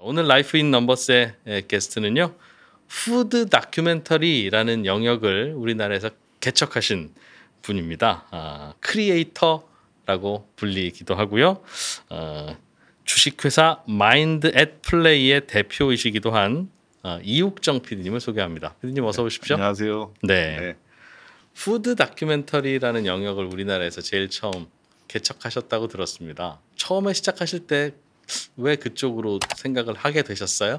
오늘 Life in Numbers의 에, 게스트는요. food 다큐멘터리라는 영역을 우리나라에서 개척하신 분입니다. 아, creator라고 불리기도 하고요. 어, 주식회사 Mind at Play의 대표이시기도 한 어, 이욱정 PD님을 소개합니다. PD님 어서 오십시오. 안녕하세요. 네. 네. food 다큐멘터리라는 영역을 우리나라에서 제일 처음 개척하셨다고 들었습니다. 처음에 시작하실 때 왜 그쪽으로 생각을 하게 되셨어요?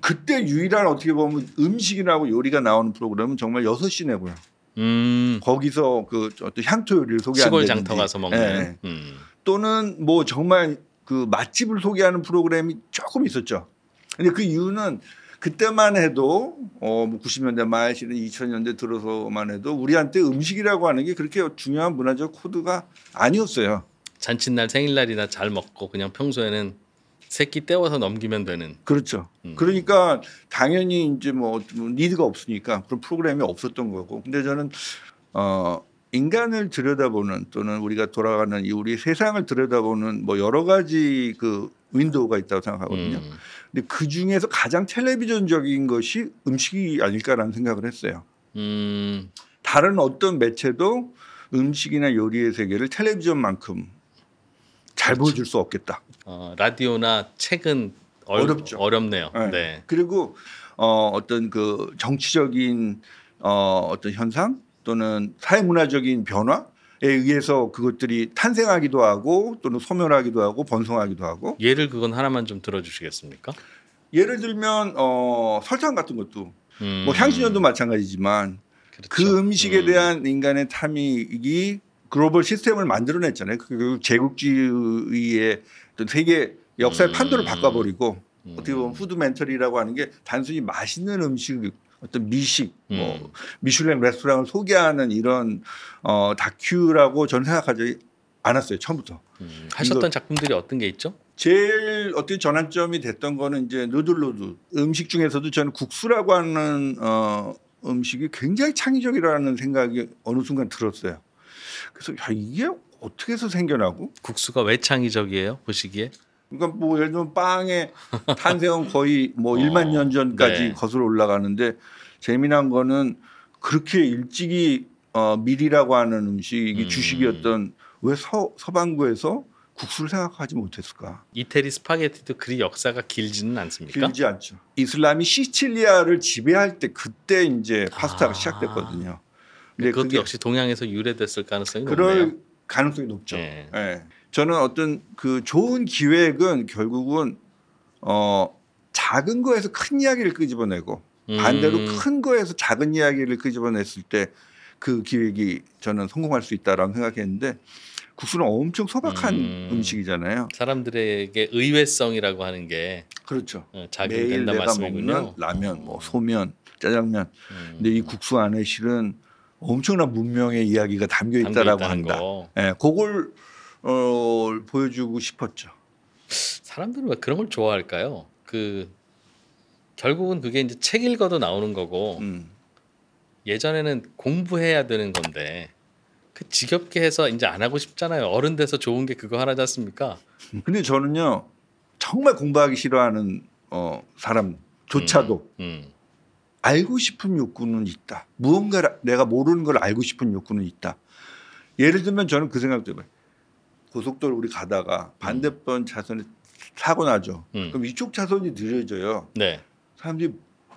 그때 유일한 어떻게 보면 음식이라고 요리가 나오는 프로그램은 정말 6시 내고요. 음, 거기서 그 어떤 향토 요리를 소개한다든지 시골 장터 가서 먹는. 네. 음. 또는 뭐 정말 그 맛집을 소개하는 프로그램이 조금 있었죠. 근데 그 이유는 그때만 해도 어뭐 90년대 말 실은 2000년대 들어서만 해도 우리한테 음식이라고 하는 게 그렇게 중요한 문화적 코드가 아니었어요. 잔칫날 생일날이나 잘 먹고 그냥 평소에는 새끼 떼워서 넘기면 되는. 그렇죠. 음. 그러니까 당연히 이제 뭐 리드가 없으니까 그런 프로그램이 없었던 거고. 근데 저는 어 인간을 들여다보는 또는 우리가 돌아가는 이 우리 세상을 들여다보는 뭐 여러 가지 그 윈도우가 있다고 생각하거든요. 음. 근데 그 중에서 가장 텔레비전적인 것이 음식이 아닐까라는 생각을 했어요. 음, 다른 어떤 매체도 음식이나 요리의 세계를 텔레비전만큼 잘 그렇죠. 보여줄 수 없겠다. 어, 라디오나 책은 얼, 어렵죠. 어렵네요. 네. 네. 그리고 어, 어떤 그 정치적인 어, 어떤 현상 또는 사회문화적인 변화에 의해서 그것들이 탄생하기도 하고 또는 소멸하기도 하고 번성하기도 하고 예를 그건 하나만 좀 들어주시겠습니까? 예를 들면 어, 설탕 같은 것도 음. 뭐 향신료도 마찬가지지만 그렇죠. 그 음식에 음. 대한 인간의 탐닉이 글로벌 시스템을 만들어냈잖아요. 그 제국주의의 어떤 세계 역사의 음. 판도를 바꿔버리고 음. 어떻게 보면 푸드멘터리라고 하는 게 단순히 맛있는 음식 어떤 미식 뭐 음. 미슐랭 레스토랑을 소개하는 이런 어 다큐라고 저는 생각하지 않았어요 처음부터 음, 하셨던 작품들이 어떤 게 있죠? 제일 어떻게 전환점이 됐던 거는 이제 누들누들 음식 중에서도 저는 국수라고 하는 어 음식이 굉장히 창의적이라는 생각이 어느 순간 들었어요 그래서 야 이게 어떻게 해서 생겨나고 국수가 왜 창의적이에요? 보시기에? 그러니까 뭐 예를 들면 빵의 탄생은 거의 뭐 어, 1만 년 전까지 네. 거슬러 올라가는데 재미난 거는 그렇게 일찍이 어, 밀이라고 하는 음식이 음. 주식이었던 왜 서, 서방국에서 국수를 생각하지 못했을까? 이태리 스파게티도 그리 역사가 길지는 않습니까? 길지 않죠. 이슬람이 시칠리아를 지배할 때 그때 이제 파스타가 아. 시작됐거든요. 근데 그것도 그게 역시 동양에서 유래됐을 가능성이 그럴 높네요. 가능성이 높죠. 네. 예. 저는 어떤 그 좋은 기획은 결국은 어 작은 거에서 큰 이야기를 끄집어내고 반대로 음, 큰 거에서 작은 이야기를 끄집어냈을 때 그 기획이 저는 성공할 수 있다라고 생각했는데 국수는 엄청 소박한 음. 음. 식이잖아요 사람들에게 의외성이라고 하는 게 그렇죠. 어, 매일 작용된다 내가 말씀이군요. 먹는 라면, 뭐 소면, 짜장면. 음, 근데 이 국수 안에 실은 엄청난 문명의 이야기가 담겨 있다라고 한다. 거. 예, 그걸 어, 보여주고 싶었죠. 사람들은 왜 그런 걸 좋아할까요? 그 결국은 그게 이제 책 읽어도 나오는 거고 음. 예전에는 공부해야 되는 건데 그 지겹게 해서 이제 안 하고 싶잖아요. 어른 돼서 좋은 게 그거 하나지 않습니까? 근데 저는요 정말 공부하기 싫어하는 어, 사람조차도 음, 알고 싶은 욕구는 있다. 무언가 내가 모르는 걸 알고 싶은 욕구는 있다. 예를 들면 저는 그 생각도 해봐요. 고속도로 우리 가다가 반대편 차선에 사고 나죠. 음. 그럼 이쪽 차선이 느려져요. 네. 사람들이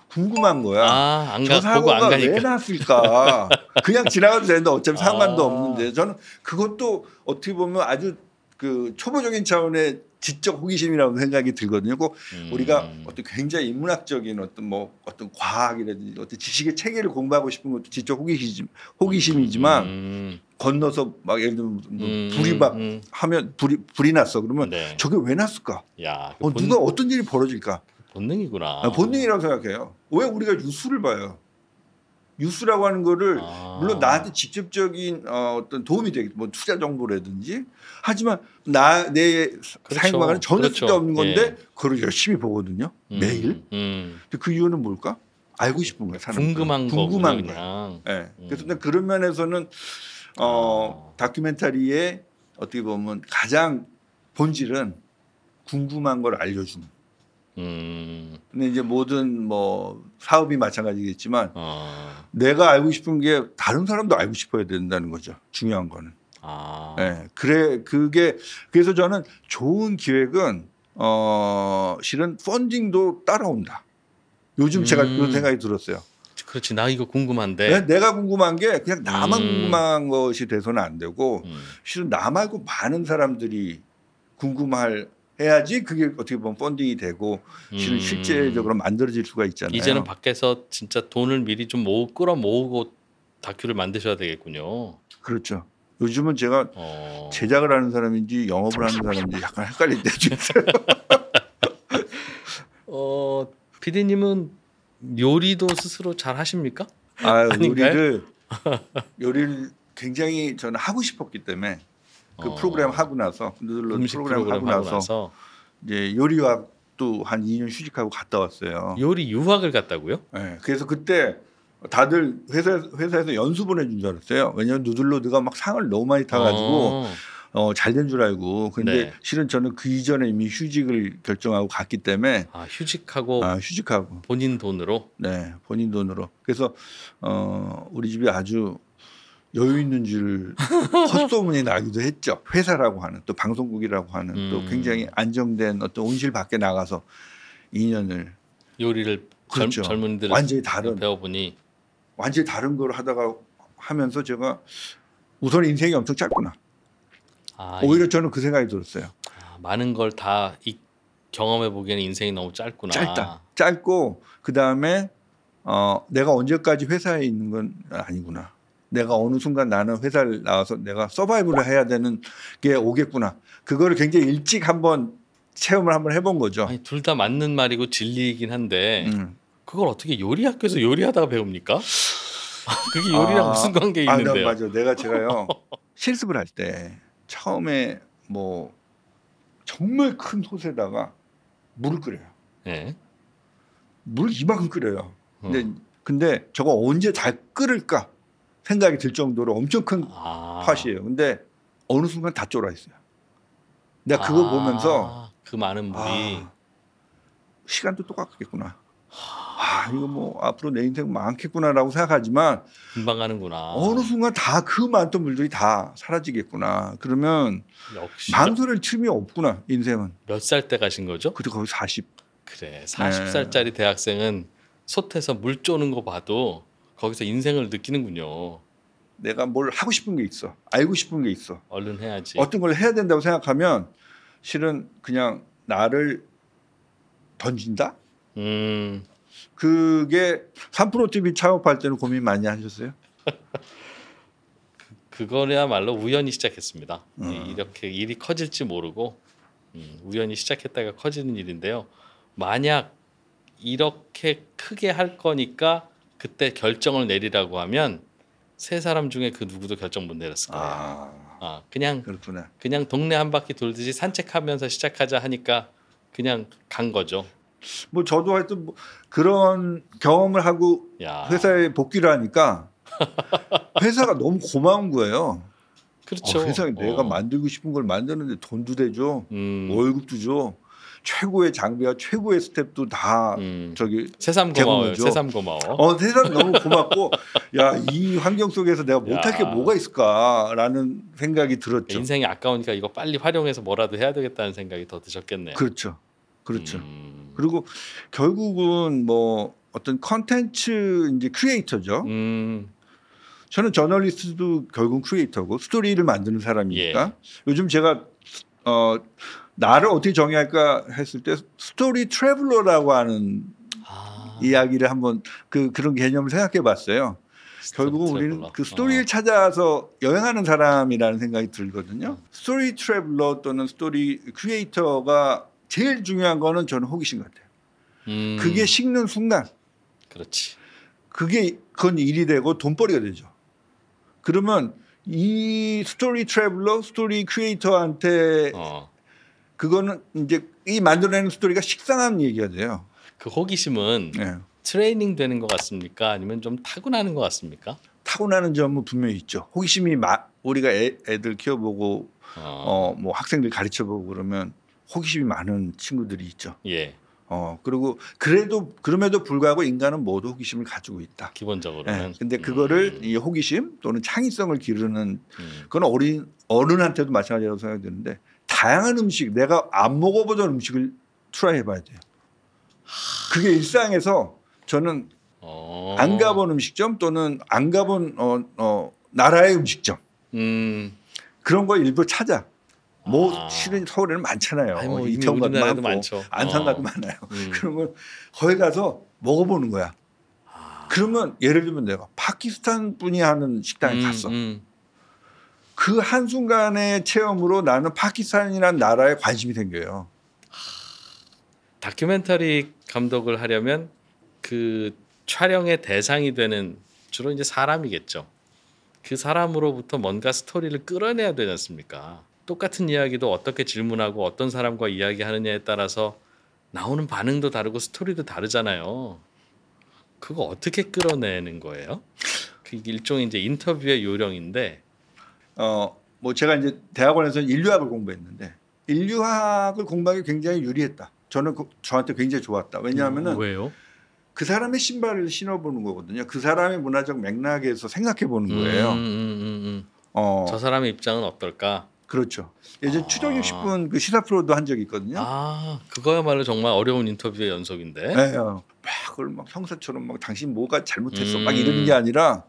궁금한 거야. 아, 안저 가, 사고가 왜. 났을까? 그냥 지나가도 되는데 어차피 상관도 아. 없는데 저는 그것도 어떻게 보면 아주 그 초보적인 차원의 지적 호기심이라고 생각이 들거든요. 꼭 음. 우리가 어떤 굉장히 인문학적인 어떤 뭐 어떤 과학이라든지 어떤 지식의 체계를 공부하고 싶은 것도 지적 호기심 호기심이지만 음, 건너서 막 예를 들면 뭐 음, 불이 막 음, 하면 불이 불이 났어 그러면 네. 저게 왜 났을까? 야, 그 어, 본, 누가 어떤 일이 벌어질까? 본능이구나. 아, 본능이라고 생각해요. 왜 우리가 뉴스를 봐요? 뉴스라고 하는 거를 아. 물론 나한테 직접적인 어, 어떤 도움이 되겠, 뭐 투자 정보라든지 하지만 나내 그렇죠. 사용방에는 전혀 그렇죠. 쓸데 없는 건데 예. 그걸 열심히 보거든요. 음, 매일. 음, 근데 그 이유는 뭘까? 알고 싶은 거야. 사람 궁금한 거 궁금한 거야. 그냥. 예. 음. 그래서 그런 면에서는 어, 아. 다큐멘터리의 어떻게 보면 가장 본질은 궁금한 걸 알려주는 음. 근데 이제 모든 뭐 사업이 마찬가지겠지만 어. 내가 알고 싶은 게 다른 사람도 알고 싶어야 된다는 거죠. 중요한 거는. 아. 예. 그래 그게 그래서 저는 좋은 기획은 어 실은 펀딩도 따라온다. 요즘 제가 음. 그런 생각이 들었어요. 그렇지. 나 이거 궁금한데. 네, 내가 궁금한 게 그냥 나만 음. 궁금한 것이 돼서는 안 되고 음. 실은 나 말고 많은 사람들이 궁금할 해야지 그게 어떻게 보면 펀딩이 되고 실은 음. 실제적으로 만들어질 수가 있잖아요. 이제는 밖에서 진짜 돈을 미리 좀 모으 끌어 모으고 다큐를 만드셔야 되겠군요. 그렇죠. 요즘은 제가 어. 제작을 하는 사람인지 영업을 하는 사람인지 약간 헷갈릴 때도 있어요. 어, PD님은 요리도 스스로 잘 하십니까? 아, 아닌가요? 요리를 요리를 굉장히 저는 하고 싶었기 때문에 그 어. 프로그램 하고 나서 누들로 음식 프로그램, 프로그램 하고 나서 이제 요리학도 한 2년 휴직하고 갔다 왔어요. 요리 유학을 갔다고요? 네, 그래서 그때 다들 회사 회사에서 연수 보내준 줄 알았어요. 왜냐하면 누들로드가 막 상을 너무 많이 타가지고 어. 어, 잘 된 줄 알고. 근데 네. 실은 저는 그 이전에 이미 휴직을 결정하고 갔기 때문에 아, 휴직하고 아, 휴직하고 본인 돈으로 네 본인 돈으로. 그래서 어, 우리 집이 아주 여유 있는 줄 헛소문이 나기도 했죠. 회사라고 하는 또 방송국이라고 하는 또 음. 굉장히 안정된 어떤 온실 밖에 나가서 2년을 요리를 그렇죠. 젊, 젊은이들 완전히 다른 배워보니 완전히 다른 걸 하다가 하면서 제가 우선 인생이 엄청 짧구나. 아, 오히려 저는 그 생각이 들었어요. 아, 많은 걸 다 경험해 보기에는 인생이 너무 짧구나. 짧다. 짧고 그 다음에 어, 내가 언제까지 회사에 있는 건 아니구나. 내가 어느 순간 나는 회사를 나와서 내가 서바이브를 해야 되는 게 오겠구나. 그거를 굉장히 일찍 한번 체험을 한번 해본 거죠. 둘 다 맞는 말이고 진리이긴 한데 음. 그걸 어떻게 요리 학교에서 요리하다가 배웁니까? 그게 요리랑 아, 무슨 관계 아, 나 있는데요? 맞아. 내가 제가요 실습을 할 때 처음에 뭐 정말 큰 솥에다가 물을 끓여요. 예. 물 이만큼 끓여요. 근데 어. 근데 저거 언제 잘 끓을까 생각이 들 정도로 엄청 큰 아. 팥이에요. 근데 어느 순간 다 쫄아 있어요. 내가 그거 아, 보면서 그 많은 물이 아, 시간도 똑같겠구나. 아 이거 뭐 앞으로 내 인생 많겠구나라고 생각하지만 금방 가는구나. 어느 순간 다 그 많던 물들이 다 사라지겠구나. 그러면 역시 망설일 틈이 없구나 인생은. 몇 살 때 가신 거죠? 그때 거의 40. 그래. 네. 40살짜리 대학생은 솥에서 물 쪼는 거 봐도 거기서 인생을 느끼는군요. 내가 뭘 하고 싶은 게 있어. 알고 싶은 게 있어. 얼른 해야지. 어떤 걸 해야 된다고 생각하면 실은 그냥 나를 던진다. 음. 그게 3프로 TV 창업할 때는 고민 많이 하셨어요? 그거야말로 우연히 시작했습니다. 음. 이- 이렇게 일이 커질지 모르고 음, 우연히 시작했다가 커지는 일인데요. 만약 이렇게 크게 할 거니까 그때 결정을 내리라고 하면 세 사람 중에 그 누구도 결정 못 내렸을 거예요. 아, 아 그냥 그렇구나. 그냥 동네 한 바퀴 돌듯이 산책하면서 시작하자 하니까 그냥 간 거죠. 뭐 저도 하여튼 뭐 그런 경험을 하고 야, 회사에 복귀를 하니까 회사가 너무 고마운 거예요. 그렇죠. 어, 세상에 내가 어. 만들고 싶은 걸 만드는데 돈도 대줘, 음, 월급도 줘, 최고의 장비와 최고의 스텝도 다 음. 저기 새삼 고마워요. 제공해줘. 새삼 고마워. 어 세상 너무 고맙고 야 이 환경 속에서 내가 못할 게 야. 뭐가 있을까라는 생각이 들었죠. 인생이 아까우니까 이거 빨리 활용해서 뭐라도 해야 되겠다는 생각이 더 드셨겠네요. 그렇죠, 그렇죠. 음, 그리고 결국은 뭐 어떤 컨텐츠 이제 creator죠. 음, 저는 저널리스트도 결국 creator고 스토리를 만드는 사람이니까 예. 요즘 제가 어 나를 어떻게 정의할까 했을 때 story traveler라고 하는 아, 이야기를 한번 그 그런 개념을 생각해 봤어요. 결국은 우리는 그 스토리를 찾아서 여행하는 사람이라는 생각이 들거든요. story traveler 또는 story creator가 제일 중요한 거는 저는 호기심 같아요. 음, 그게 식는 순간 그렇지. 그게 그건 일이 되고 돈벌이가 되죠. 그러면 이 story traveler, story creator한테 어, 그거는 이제 이 만들어내는 스토리가 식상한 얘기가 돼요. 그 호기심은 예. 트레이닝 되는 것 같습니까? 아니면 좀 타고나는 것 같습니까? 타고나는 점은 분명히 있죠. 호기심이 마, 우리가 애, 애들 키워보고 어, 어 뭐 학생들 가르쳐보고 그러면 호기심이 많은 친구들이 있죠. 예. 어 그리고 그래도 그럼에도 불구하고 인간은 모두 호기심을 가지고 있다. 기본적으로는. 예, 근데 그거를 음, 이 호기심 또는 창의성을 기르는 음. 그건 어린 어른한테도 마찬가지라고 생각이 드는데 다양한 음식 내가 안 먹어보던 음식을 try 해봐야 돼요. 그게 일상에서 저는 어. 안 가본 음식점 또는 안 가본 어, 어, 나라의 음식점 음. 그런 거 일부 찾아. 뭐 아. 실은 서울에는 많잖아요. 아니, 뭐 이미 이태원 가도 많고. 안산 어. 가도 많아요. 음. 그러면 거기 가서 먹어보는 거야. 아. 그러면 예를 들면 내가 파키스탄 분이 하는 식당에 음, 갔어. 음. 그 한순간의 체험으로 나는 파키스탄이라는 나라에 관심이 생겨요. 다큐멘터리 감독을 하려면 그 촬영의 대상이 되는 주로 이제 사람이겠죠. 그 사람으로부터 뭔가 스토리를 끌어내야 되지 않습니까? 똑같은 이야기도 어떻게 질문하고 어떤 사람과 이야기하느냐에 따라서 나오는 반응도 다르고 스토리도 다르잖아요. 그거 어떻게 끌어내는 거예요? 그 일종의 이제 인터뷰의 요령인데 어, 뭐 제가 이제 대학원에서 인류학을 공부했는데 인류학을 공부하기 굉장히 유리했다. 저는 그- 저한테 굉장히 좋았다. 왜냐하면은 왜요? 그 사람의 신발을 신어보는 거거든요. 그 사람의 문화적 맥락에서 생각해 보는 거예요. 음, 음, 음, 음. 어, 저 사람의 입장은 어떨까? 그렇죠. 예전 아. 추정 60분 그 시사 프로도 한 적이 있거든요. 아 그거야말로 정말 어려운 인터뷰의 연속인데. 네, 어. 막 그걸 막 형사처럼 막 당신 뭐가 잘못했어 막 음. 이러는 게 아니라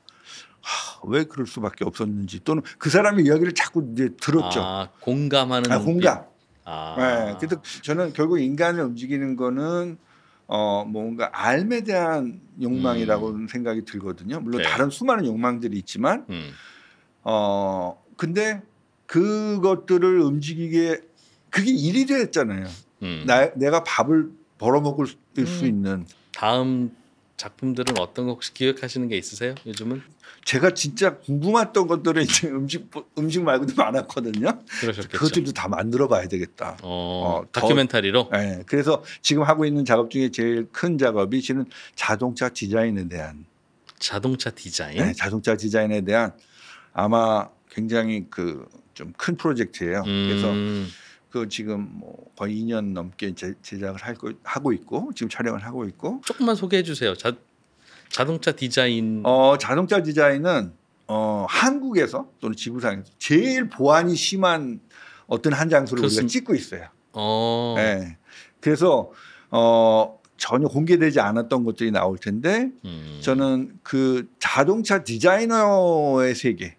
하, 왜 그럴 수밖에 없었는지 또는 그 사람의 이야기를 자꾸 이제 들었죠. 아 공감하는 아. 공감. 아. 네, 그래서 저는 결국 인간을 움직이는 거는 어 뭔가 알에 대한 욕망이라고 생각이 들거든요. 물론 음. 네. 다른 수많은 욕망들이 있지만 음. 어 근데 그것들을 움직이게 그게 일이 됐잖아요. 음. 나, 내가 밥을 벌어먹을 수 음. 있는 다음 작품들은 어떤 거 혹시 기억하시는 게 있으세요? 요즘은 제가 진짜 궁금했던 것들은 이제 음식 음식 말고도 많았거든요. 그러셨겠죠. 그것들도 다 만들어 봐야 되겠다. 어, 어, 더- 다큐멘터리로. 네, 그래서 지금 하고 있는 작업 중에 제일 큰 작업이 실은 자동차 디자인에 대한 자동차 디자인. 네, 자동차 디자인에 대한 아마 굉장히 그 좀 큰 프로젝트예요. 그래서 음. 그 지금 뭐 거의 2년 넘게 제, 제작을 하고, 하고 있고 지금 촬영을 하고 있고 조금만 소개해 주세요. 자, 자동차 디자인. 어, 자동차 디자인은 어, 한국에서 또는 지구상에서 제일 보안이 심한 어떤 한 장소를 우리가 그렇습니다. 찍고 있어요. 어. 네. 그래서 어, 전혀 공개되지 않았던 것들이 나올 텐데 음. 저는 그 자동차 디자이너의 세계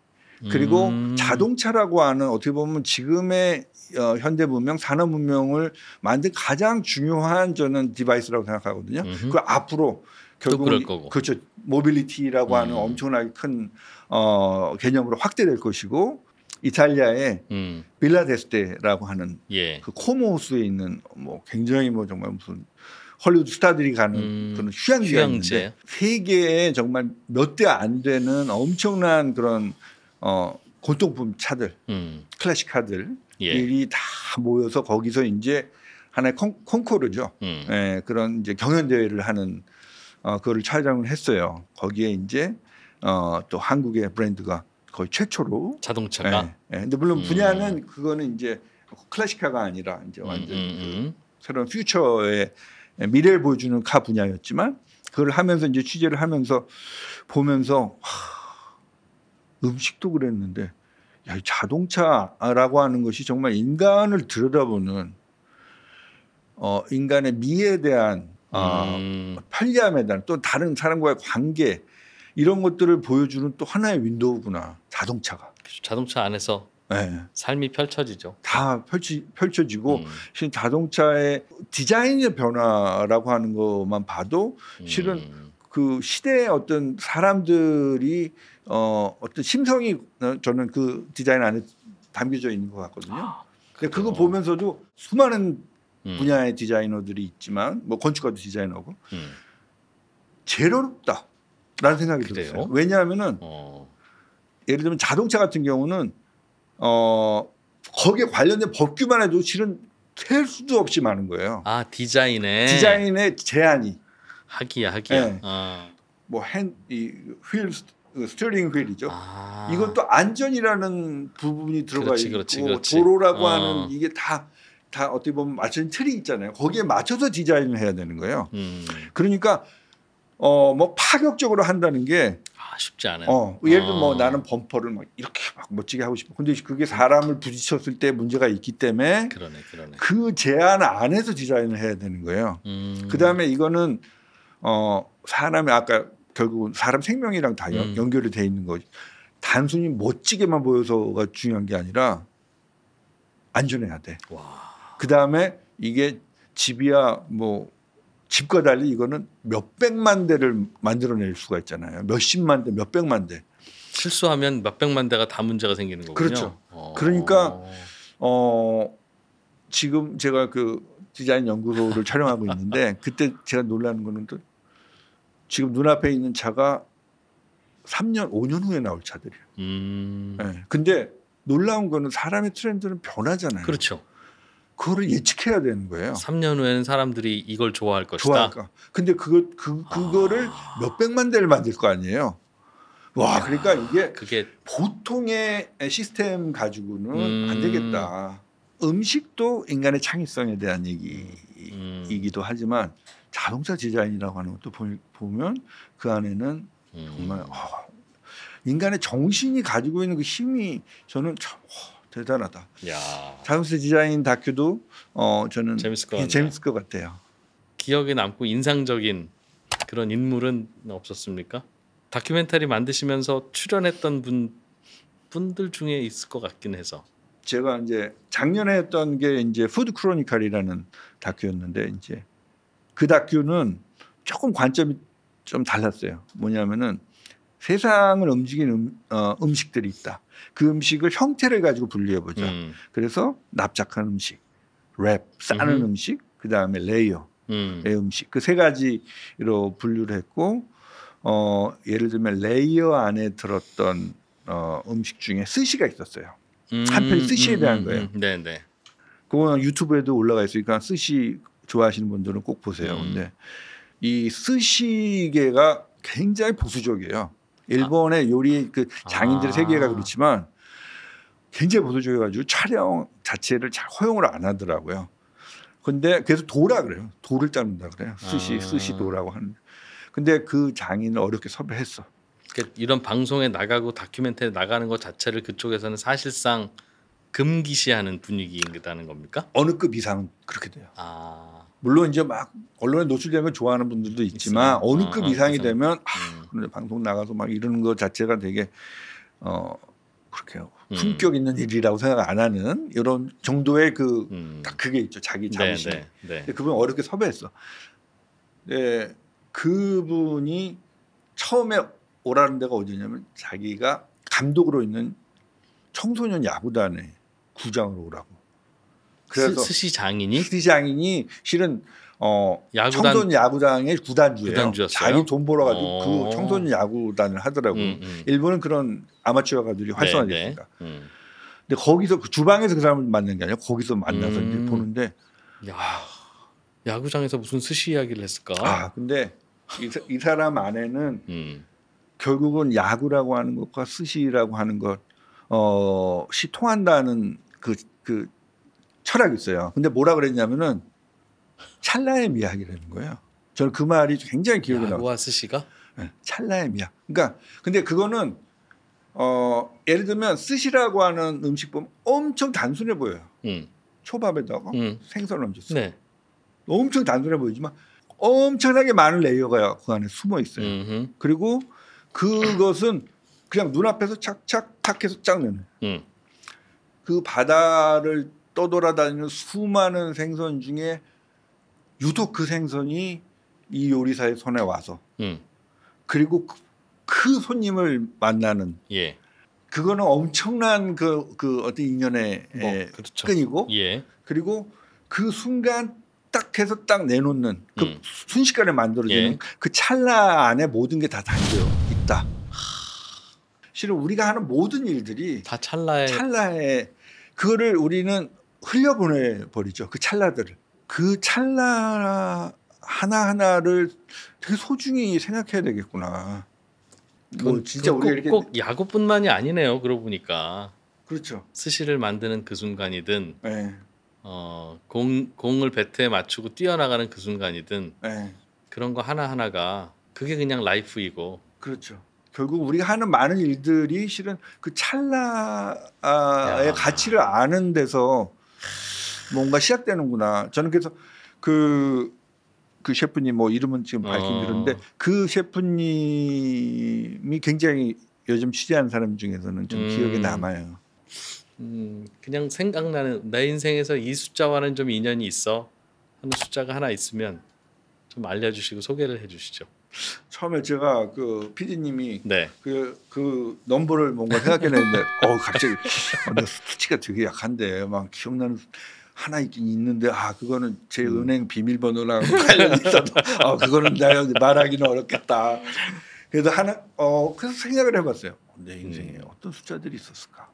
그리고 음. 자동차라고 하는 어떻게 보면 지금의 어, 현대 문명, 산업 문명을 만든 가장 중요한 저는 device라고 생각하거든요. 음흠. 그 앞으로 결국 그럴 거고. 그렇죠. mobility라고 하는 음. 엄청나게 큰 어, 개념으로 확대될 것이고 이탈리아의 음. 빌라데스테라고 하는 예. 그 코모 호수에 있는 뭐 굉장히 뭐 정말 무슨 헐리우드 스타들이 가는 음, 그런 휴양지가 휴양지. 있는데 세계에 정말 몇 대 안 되는 엄청난 그런 어 골동품 차들 음. classic car들이 예. 다 모여서 거기서 이제 하나의 콩, 콩코르죠. 음. 예, 그런 이제 경연 대회를 하는 어 그거를 촬영을 했어요. 거기에 이제 어또 한국의 브랜드가 거의 최초로 자동차가. 예, 예. 근데 물론 음. 분야는 그거는 이제 클래식카가 아니라 이제 음, 완전 음, 그 음. 새로운 퓨처의 미래를 보여주는 카 분야였지만 그걸 하면서 이제 취재를 하면서 보면서 하, 음식도 그랬는데 야, 이 자동차라고 하는 것이 정말 인간을 들여다보는 어, 인간의 미에 대한 어, 음. 편리함에 대한 또 다른 사람과의 관계 이런 것들을 보여주는 또 하나의 윈도우구나 자동차가 자동차 안에서 네. 삶이 펼쳐지죠. 다 펼치, 펼쳐지고 음. 실은 자동차의 디자인의 변화라고 하는 것만 봐도 실은 음. 그 시대의 어떤 사람들이 어 어떤 심성이 어, 저는 그 디자인 안에 담겨져 있는 것 같거든요. 근데 그거? 보면서도 수많은 음. 분야의 디자이너들이 있지만 뭐 건축가도 디자이너고 음. 제일 어렵다라는 생각이 그래요? 들었어요. 왜냐하면은 어. 예를 들면 자동차 같은 경우는 어 거기에 관련된 법규만 해도 실은 셀 수도 없이 많은 거예요. 아 디자인에 디자인의 제한이 하기야 하기야. 네. 아. 뭐 핸들이 wheel steering wheel이죠. 아. 이것도 안전이라는 부분이 들어가 그렇지, 있고 그렇지, 그렇지. 도로라고 어. 하는 이게 다 다 어떻게 보면 맞춰진 틀이 있잖아요. 거기에 맞춰서 디자인을 해야 되는 거예요. 음. 그러니까 어 뭐 파격적으로 한다는 게 아 쉽지 않아요. 어, 예를 들면 뭐 어. 나는 범퍼를 막 이렇게 막 멋지게 하고 싶어. 근데 그게 사람을 부딪혔을 때 문제가 있기 때문에 그러네, 그러네. 그 제한 안에서 디자인을 해야 되는 거예요. 음. 그 다음에 이거는 어 사람이 아까 결국 사람 생명이랑 다 연, 음. 연결이 돼 있는 거지. 단순히 멋지게만 보여서가 중요한 게 아니라 안전해야 돼. 와. 그다음에 이게 집이야 뭐 집과 달리 이거는 몇 백만 대를 만들어낼 수가 있잖아요. 몇십만 대, 몇 백만 대. 실수하면 몇 백만 대가 다 문제가 생기는 거군요. 그렇죠. 어. 그러니까 어 지금 제가 그 디자인 연구소를 촬영하고 있는데 그때 제가 놀라는 거는 또 지금 눈앞에 있는 차가 3년, 5년 후에 나올 차들이에요. 음. 예. 근데 놀라운 거는 사람의 트렌드는 변하잖아요. 그렇죠. 그거를 예측해야 되는 거예요. 3년 후에는 사람들이 이걸 좋아할 것이다. 좋아할까? 근데 그거 그 그거를 아. 몇 백만 대를 만들 거 아니에요. 와, 그러니까 이게 그게 보통의 시스템 가지고는 음. 안 되겠다. 음식도 인간의 창의성에 대한 음. 얘기이기도 하지만 자동차 디자인이라고 하는 것도 보- 보면 그 안에는 음. 정말 어, 인간의 정신이 가지고 있는 그 힘이 저는 참 어, 대단하다. 야. 자동차 디자인 다큐도 어 저는 재밌을 것 같네요. 재밌을 것 같아요. 기억에 남고 인상적인 그런 인물은 없었습니까? 다큐멘터리 만드시면서 출연했던 분 분들 중에 있을 것 같긴 해서. 제가 이제 작년에 했던 게 이제 Food Chronicle이라는 다큐였는데 이제 그 다큐는 조금 관점이 좀 달랐어요. 뭐냐면은 세상을 움직이는 음, 어, 음식들이 있다. 그 음식을 형태를 가지고 분류해 보자. 음. 그래서 납작한 음식, 랩, 싸는 음흠. 음식, 그 다음에 layer의 음. 음식 그 세 가지로 분류를 했고 어, 예를 들면 layer 안에 들었던 어, 음식 중에 스시가 있었어요. 한 편이 스시에 대한 거예요. 네, 네. 그거는 유튜브에도 올라가 있으니까 스시 좋아하시는 분들은 꼭 보세요. 음. 근데 이 스시계가 굉장히 보수적이에요. 일본의 요리 그 장인들의 아. 세계가 그렇지만 굉장히 보수적이어가지고 촬영 자체를 잘 허용을 안 하더라고요. 근데 그래서 도라 그래요. 돌을 자른다 그래요. 스시 아. 스시 도라고 하는. 근데 그 장인을 어렵게 섭외했어. 그러니까 이런 방송에 나가고 다큐멘터리 나가는 것 자체를 그쪽에서는 사실상 금기시하는 분위기다는 겁니까? 어느 급 이상은 그렇게 돼요. 아, 물론 이제 막 언론에 노출되는 걸 좋아하는 분들도 있지만 있어요. 어느 아, 급 아, 이상이 이상. 되면 음. 근데 방송 나가서 막 이러는 것 자체가 되게 어 그렇게 음. 품격 있는 일이라고 생각 안 하는 이런 정도의 그딱 음. 그게 있죠 자기 네, 자부심. 네, 네. 근데 그분 어렵게 섭외했어. 네, 그분이 처음에 오라는 데가 어디냐면 자기가 감독으로 있는 청소년 야구단의 구장으로 오라고. 그래서 스, 시 장인이 스시 장인이 실은 어 야구단 청소년 야구단의 구단주예요. 구단주였어요? 자기 돈 벌어 가지고 어. 그 청소년 야구단을 하더라고. 음, 음. 일본은 그런 아마추어 가들이 활성화돼 네, 네. 있으니까. 음. 근데 거기서 그 주방에서 그 사람을 만난 게 아니라 거기서 만나서 음. 이제 보는데 야, 야구장에서 무슨 스시 이야기를 했을까? 아 근데 이, 사- 이 사람 안에는 음. 결국은 야구라고 하는 것과 스시라고 하는 것 어, 시 통한다는 그, 그 철학이 있어요. 근데 뭐라 그랬냐면은 찰나의 미학이라는 거예요. 저는 그 말이 굉장히 기억에 남아요. 야구와 스시가 예, 찰나의 미학. 그러니까 근데 그거는 어, 예를 들면 스시라고 하는 음식 보면 엄청 단순해 보여요. 음. 초밥에다가 음. 생선 얹었어. 네. 엄청 단순해 보이지만 엄청나게 많은 레이어가 그 안에 숨어 있어요. 음흠. 그리고 그것은 그냥 눈앞에서 착착 탁 해서 쫙 내는 음. 그 바다를 떠돌아다니는 수많은 생선 중에 유독 그 생선이 이 요리사의 손에 와서 음. 그리고 그, 그 손님을 만나는 예. 그거는 엄청난 그, 그 어떤 인연의 뭐 에, 그렇죠. 끈이고 예. 그리고 그 순간 딱 해서 딱 내놓는 그 음. 순식간에 만들어지는 예. 그 찰나 안에 모든 게 다 담겨 있다. 실은 우리가 하는 모든 일들이 다 찰나에 찰나에 그거를 우리는 흘려보내 버리죠. 그 찰나들을 그 찰나 하나 하나를 되게 소중히 생각해야 되겠구나. 뭐 진짜 우리가 꼭, 이렇게 꼭 야구뿐만이 아니네요. 그러고 보니까 그렇죠. 스시를 만드는 그 순간이든 예. 어, 공 공을 배트에 맞추고 뛰어나가는 그 순간이든 네. 그런 거 하나 하나가 그게 그냥 라이프이고 그렇죠. 결국 우리가 하는 많은 일들이 실은 그 찰나의 야. 가치를 아는 데서 뭔가 시작되는구나. 저는 그래서 그, 그 셰프님 뭐 이름은 지금 밝힌 어. 그 셰프님이 굉장히 요즘 취재하는 사람 중에서는 좀 음. 기억에 남아요. 음, 그냥 생각나는 내 인생에서 이 숫자와는 좀 인연이 있어 하는 숫자가 하나 있으면 좀 알려주시고 소개를 해주시죠. 처음에 제가 그 PD님이 네. 그, 그 넘버를 뭔가 생각해냈는데 어 갑자기 어, 내 수치가 되게 약한데 막 기억나는 수- 하나 있긴 있는데 아 그거는 제 음. 은행 비밀번호랑 관련이 있어서 어 그거는 내가 말하기는 어렵겠다. 그래도 하나 어 그래서 생각을 해봤어요. 내 인생에 음. 어떤 숫자들이 있었을까?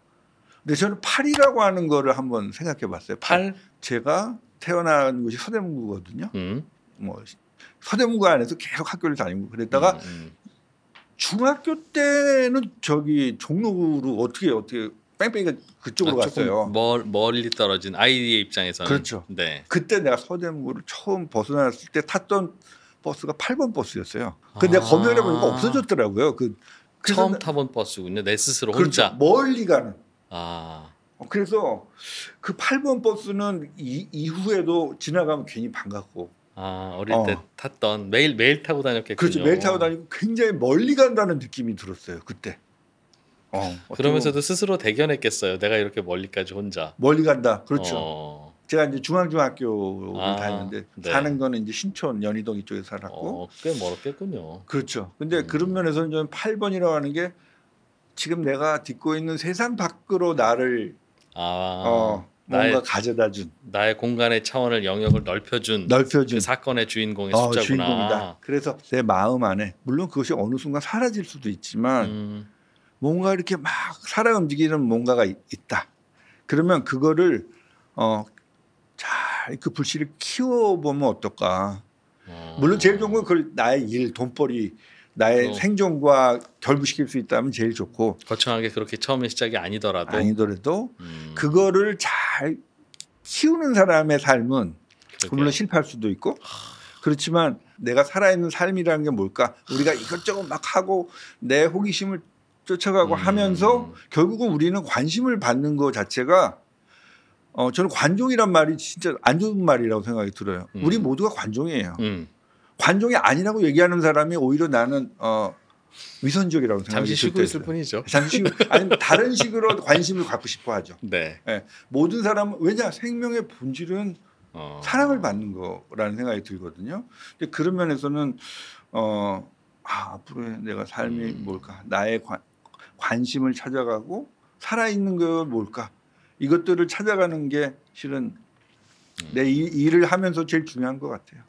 근데 저는 8이라고 하는 거를 한번 생각해봤어요. 8. 8. 제가 태어난 곳이 서대문구거든요. 음. 뭐 서대문구 안에서 계속 학교를 다니고 그랬다가 음, 음. 중학교 때는 저기 종로로 어떻게 어떻게 뺑뺑이가 그쪽으로 아, 갔어요. 멀, 멀리 떨어진 아이의 입장에서는 그렇죠. 네. 그때 내가 서대문구를 처음 벗어났을 때 탔던 버스가 8번 버스였어요. 근데 아. 검열해 보니까 없어졌더라고요. 그 처음 나- 타본 버스군요. 내 스스로 그렇죠. 혼자. 멀리 가는. 아. 어, 그래서 그 8번 버스는 이, 이후에도 지나가면 괜히 반갑고 아 어릴 어. 때 탔던 매일 매일 타고 다녔겠군요. 그렇죠. 매일 타고 다니고 굉장히 멀리 간다는 느낌이 들었어요. 그때. 어, 그러면서도 스스로 대견했겠어요. 내가 이렇게 멀리까지 혼자. 멀리 간다. 그렇죠. 어, 제가 이제 중앙중학교를 아, 다녔는데 네. 사는 거는 이제 신촌 연희동 이쪽에 살았고 어, 꽤 멀었겠군요. 그렇죠. 근데 음. 그런 면에서는 저는 8번이라고 하는 게 지금 내가 딛고 있는 세상 밖으로 나를 아, 어, 뭔가 나의 가져다 준 나의 공간의 차원을 영역을 넓혀준 넓혀준 그 사건의 주인공의 어, 숫자구나. 주인공이다. 그래서 내 마음 안에 물론 그것이 어느 순간 사라질 수도 있지만 음, 뭔가 이렇게 막 살아 움직이는 뭔가가 있, 다 그러면 그거를 어, 어잘그 불씨를 키워보면 어떨까. 어. 물론 제일 좋은 건 그걸 나의 일, 돈벌이, 나의 어. 생존과 결부시킬 수 있다면 제일 좋고 거창하게 그렇게 처음에 시작이 아니더라도 아니더라도 음, 그거를 잘 키우는 사람의 삶은 그러게요. 물론 실패할 수도 있고 그렇지만 내가 살아있는 삶이라는 게 뭘까? 우리가 이것저것 막 하고 내 호기심을 쫓아가고 음. 하면서 결국은 우리는 관심을 받는 것 자체가 어 저는 관종이란 말이 진짜 안 좋은 말이라고 생각이 들어요. 음. 우리 모두가 관종이에요. 음, 관종이 아니라고 얘기하는 사람이 오히려 나는 어 위선적이라고 생각이 잠시 쉬고 들 있을 뿐이죠. 잠시 쉬고 아니면 다른 식으로 관심을 갖고 싶어 하죠. 네. 모든 사람은 왜냐 생명의 본질은 어. 사랑을 받는 거라는 생각이 들거든요. 근데 그런 면에서는 어 아, 앞으로의 내가 삶이 음. 뭘까? 나의 관, 관심을 찾아가고 살아 있는 건 뭘까? 이것들을 찾아가는 게 실은 음. 내 이- 일을 하면서 제일 중요한 것 같아요.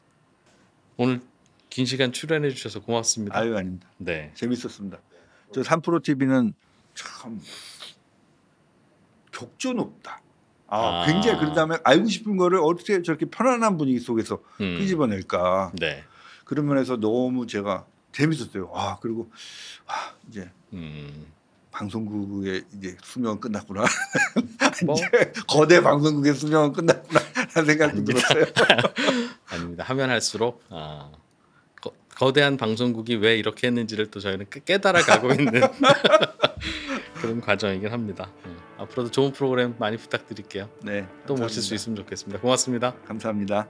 오늘 긴 시간 출연해 주셔서 고맙습니다. 아유 아닙니다. 네. 재밌었습니다. 저 삼프로 TV는 참 격조 높다. 아, 아. 굉장히 그런 다음에 알고 싶은 거를 어떻게 저렇게 편안한 분위기 속에서 음, 끄집어낼까. 네. 그런 면에서 너무 제가 재밌었어요. 와 그리고 와 이제 음, 방송국의 이제 수명은 끝났구나. 뭐 거대 방송국의 수명은 끝났구나 하는 생각도 아닙니다. 들었어요. 아닙니다. 하면 할수록 아, 거, 거대한 방송국이 왜 이렇게 했는지를 또 저희는 깨- 깨달아 가고 있는 그런 과정이긴 합니다. 네. 앞으로도 좋은 프로그램 많이 부탁드릴게요. 네, 또 모실 수 있으면 좋겠습니다. 고맙습니다. 감사합니다.